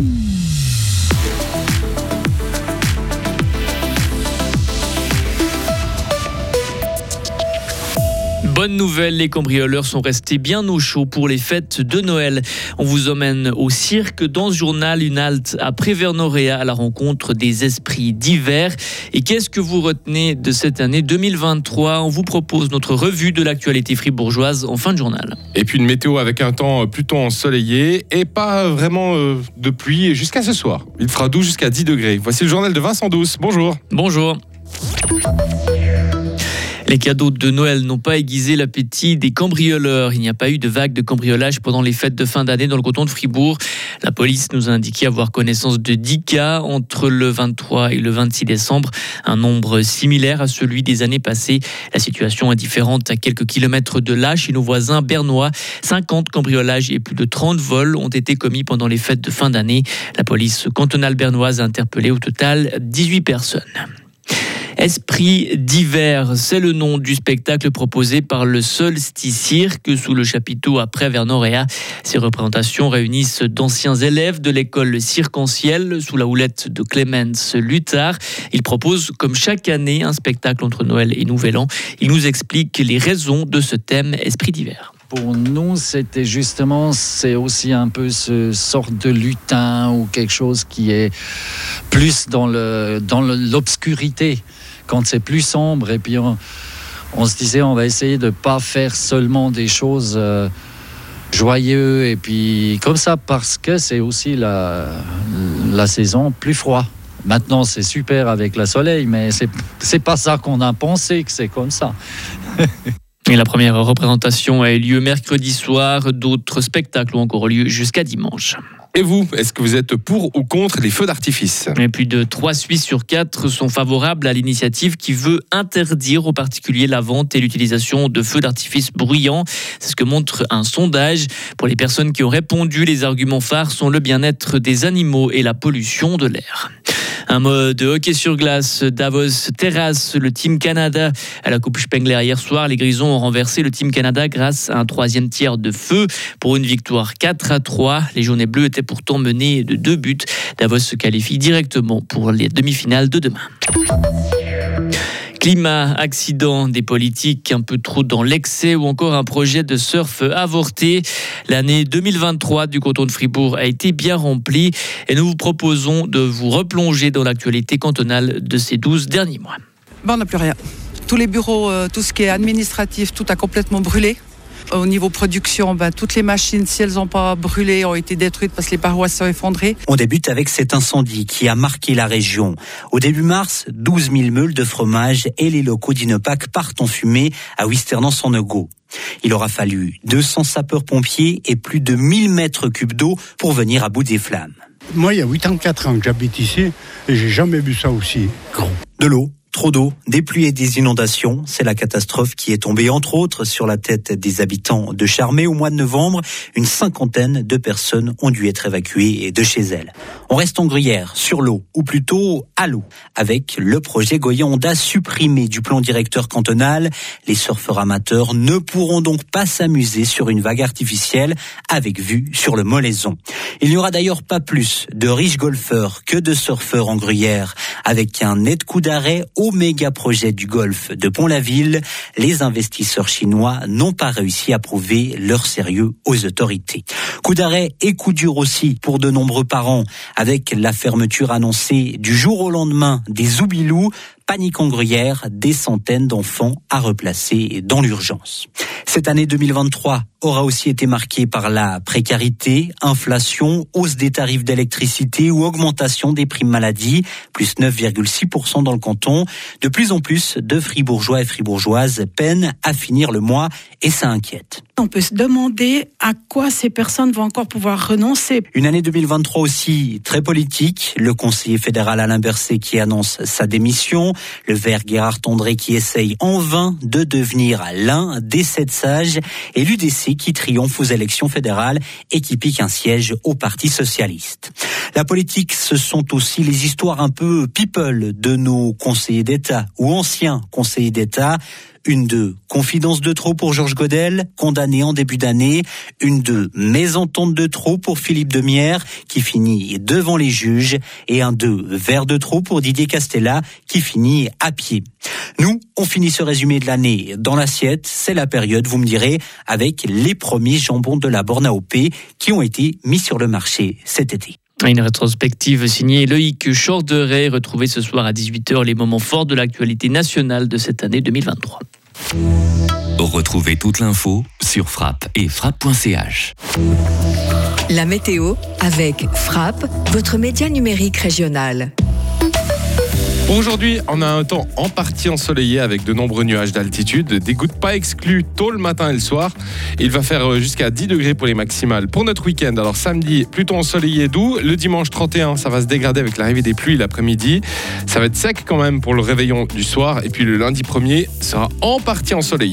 Mm-hmm. Bonne nouvelle, les cambrioleurs sont restés bien au chaud pour les fêtes de Noël. On vous emmène au cirque dans ce journal, une halte à Prévernoréa à la rencontre des esprits d'hiver. Et qu'est-ce que vous retenez de cette année 2023 On vous propose notre revue de l'actualité fribourgeoise en fin de journal. Et puis une météo avec un temps plutôt ensoleillé et pas vraiment euh, de pluie jusqu'à ce soir. Il fera 12 jusqu'à 10 degrés. Voici le journal de Vincent Douce. Bonjour. Bonjour. Les cadeaux de Noël n'ont pas aiguisé l'appétit des cambrioleurs. Il n'y a pas eu de vague de cambriolage pendant les fêtes de fin d'année dans le canton de Fribourg. La police nous a indiqué avoir connaissance de 10 cas entre le 23 et le 26 décembre, un nombre similaire à celui des années passées. La situation est différente à quelques kilomètres de là, chez nos voisins bernois. 50 cambriolages et plus de 30 vols ont été commis pendant les fêtes de fin d'année. La police cantonale bernoise a interpellé au total 18 personnes. Esprit d'hiver, c'est le nom du spectacle proposé par le Solstice Cirque sous le chapiteau après Vernoréa. Ces représentations réunissent d'anciens élèves de l'école cirque-en-ciel sous la houlette de Clemens Luthard. Il propose, comme chaque année, un spectacle entre Noël et Nouvel An. Il nous explique les raisons de ce thème Esprit d'hiver pour nous, c'était justement, c'est aussi un peu ce sorte de lutin ou quelque chose qui est plus dans le dans l'obscurité quand c'est plus sombre. Et puis on, se disait, on va essayer de pas faire seulement des choses euh, joyeuses et puis comme ça parce que c'est aussi la, la saison plus froid. Maintenant, c'est super avec le soleil, mais c'est pas ça qu'on a pensé que c'est comme ça. Et la première représentation a eu lieu mercredi soir. D'autres spectacles ont encore lieu jusqu'à dimanche. Et vous, est-ce que vous êtes pour ou contre les feux d'artifice? Plus de 3 Suisses sur 4 sont favorables à l'initiative qui veut interdire aux particuliers la vente et l'utilisation de feux d'artifice bruyants. C'est ce que montre un sondage. Pour les personnes qui ont répondu, les arguments phares sont le bien-être des animaux et la pollution de l'air. Un mode de hockey sur glace, Davos terrasse le Team Canada à la Coupe Spengler hier soir. Les Grisons ont renversé le Team Canada grâce à un troisième tiers de feu pour une victoire 4 à 3. Les Jaunets Bleus étaient pourtant menés de deux buts. Davos se qualifie directement pour les demi-finales de demain. Climat, accident, des politiques un peu trop dans l'excès ou encore un projet de surf avorté. L'année 2023 du canton de Fribourg a été bien remplie et nous vous proposons de vous replonger dans l'actualité cantonale de ces 12 derniers mois. Ben, on n'a plus rien. Tous les bureaux, euh, tout ce qui est administratif, tout a complètement brûlé. Au niveau production, ben, toutes les machines, si elles n'ont pas brûlé, ont été détruites parce que les parois sont effondrées. On débute avec cet incendie qui a marqué la région. Au début mars, 12 000 meules de fromage et les locaux d'Inopac partent en fumée à Wisternance-en-Ego. Il aura fallu 200 sapeurs-pompiers et plus de 1000 mètres cubes d'eau pour venir à bout des flammes. Moi, il y a 84 ans que j'habite ici et j'ai jamais vu ça aussi grand. De l'eau, Trop d'eau, des pluies et des inondations, c'est la catastrophe qui est tombée entre autres sur la tête des habitants de Charmé au mois de novembre. Une cinquantaine de personnes ont dû être évacuées de chez elles. On reste en gruyère, sur l'eau, ou plutôt à l'eau, avec le projet Goya supprimé du plan directeur cantonal. Les surfeurs amateurs ne pourront donc pas s'amuser sur une vague artificielle avec vue sur le Molaison. Il n'y aura d'ailleurs pas plus de riches golfeurs que de surfeurs en gruyère, avec un net coup d'arrêt au méga projet du golfe de Pont-la-Ville, les investisseurs chinois n'ont pas réussi à prouver leur sérieux aux autorités. Coup d'arrêt et coup dur aussi pour de nombreux parents, avec la fermeture annoncée du jour au lendemain des Oubilous, panique en gruyère, des centaines d'enfants à replacer dans l'urgence. Cette année 2023 aura aussi été marquée par la précarité, inflation, hausse des tarifs d'électricité ou augmentation des primes maladie, plus 9,6% dans le canton. De plus en plus de fribourgeois et fribourgeoises peinent à finir le mois et ça inquiète. On peut se demander à quoi ces personnes vont encore pouvoir renoncer. Une année 2023 aussi très politique. Le conseiller fédéral Alain Berset qui annonce sa démission. Le vert Gérard Tondré qui essaye en vain de devenir l'un des sept sages. Et l'UDC qui triomphe aux élections fédérales et qui pique un siège au Parti socialiste. La politique, ce sont aussi les histoires un peu people de nos conseillers d'État ou anciens conseillers d'État. Une de confidence de trop pour Georges Godel, condamné en début d'année. Une de mésentente de trop pour Philippe Demière, qui finit devant les juges. Et un de verre de trop pour Didier Castella, qui finit à pied. Nous, on finit ce résumé de l'année dans l'assiette. C'est la période, vous me direz, avec les premiers jambons de la Borne AOP qui ont été mis sur le marché cet été. Une rétrospective signée Loïc Chorderet, retrouvée ce soir à 18h les moments forts de l'actualité nationale de cette année 2023. Retrouvez toute l'info sur frappe et frappe.ch. La météo avec Frappe, votre média numérique régional. Aujourd'hui, on a un temps en partie ensoleillé avec de nombreux nuages d'altitude, des gouttes pas exclues tôt le matin et le soir. Il va faire euh, jusqu'à 10 degrés pour les maximales pour notre week-end. Alors samedi, plutôt ensoleillé doux. Le dimanche 31, ça va se dégrader avec l'arrivée des pluies l'après-midi. Ça va être sec quand même pour le réveillon du soir. Et puis le lundi 1er sera en partie ensoleillé.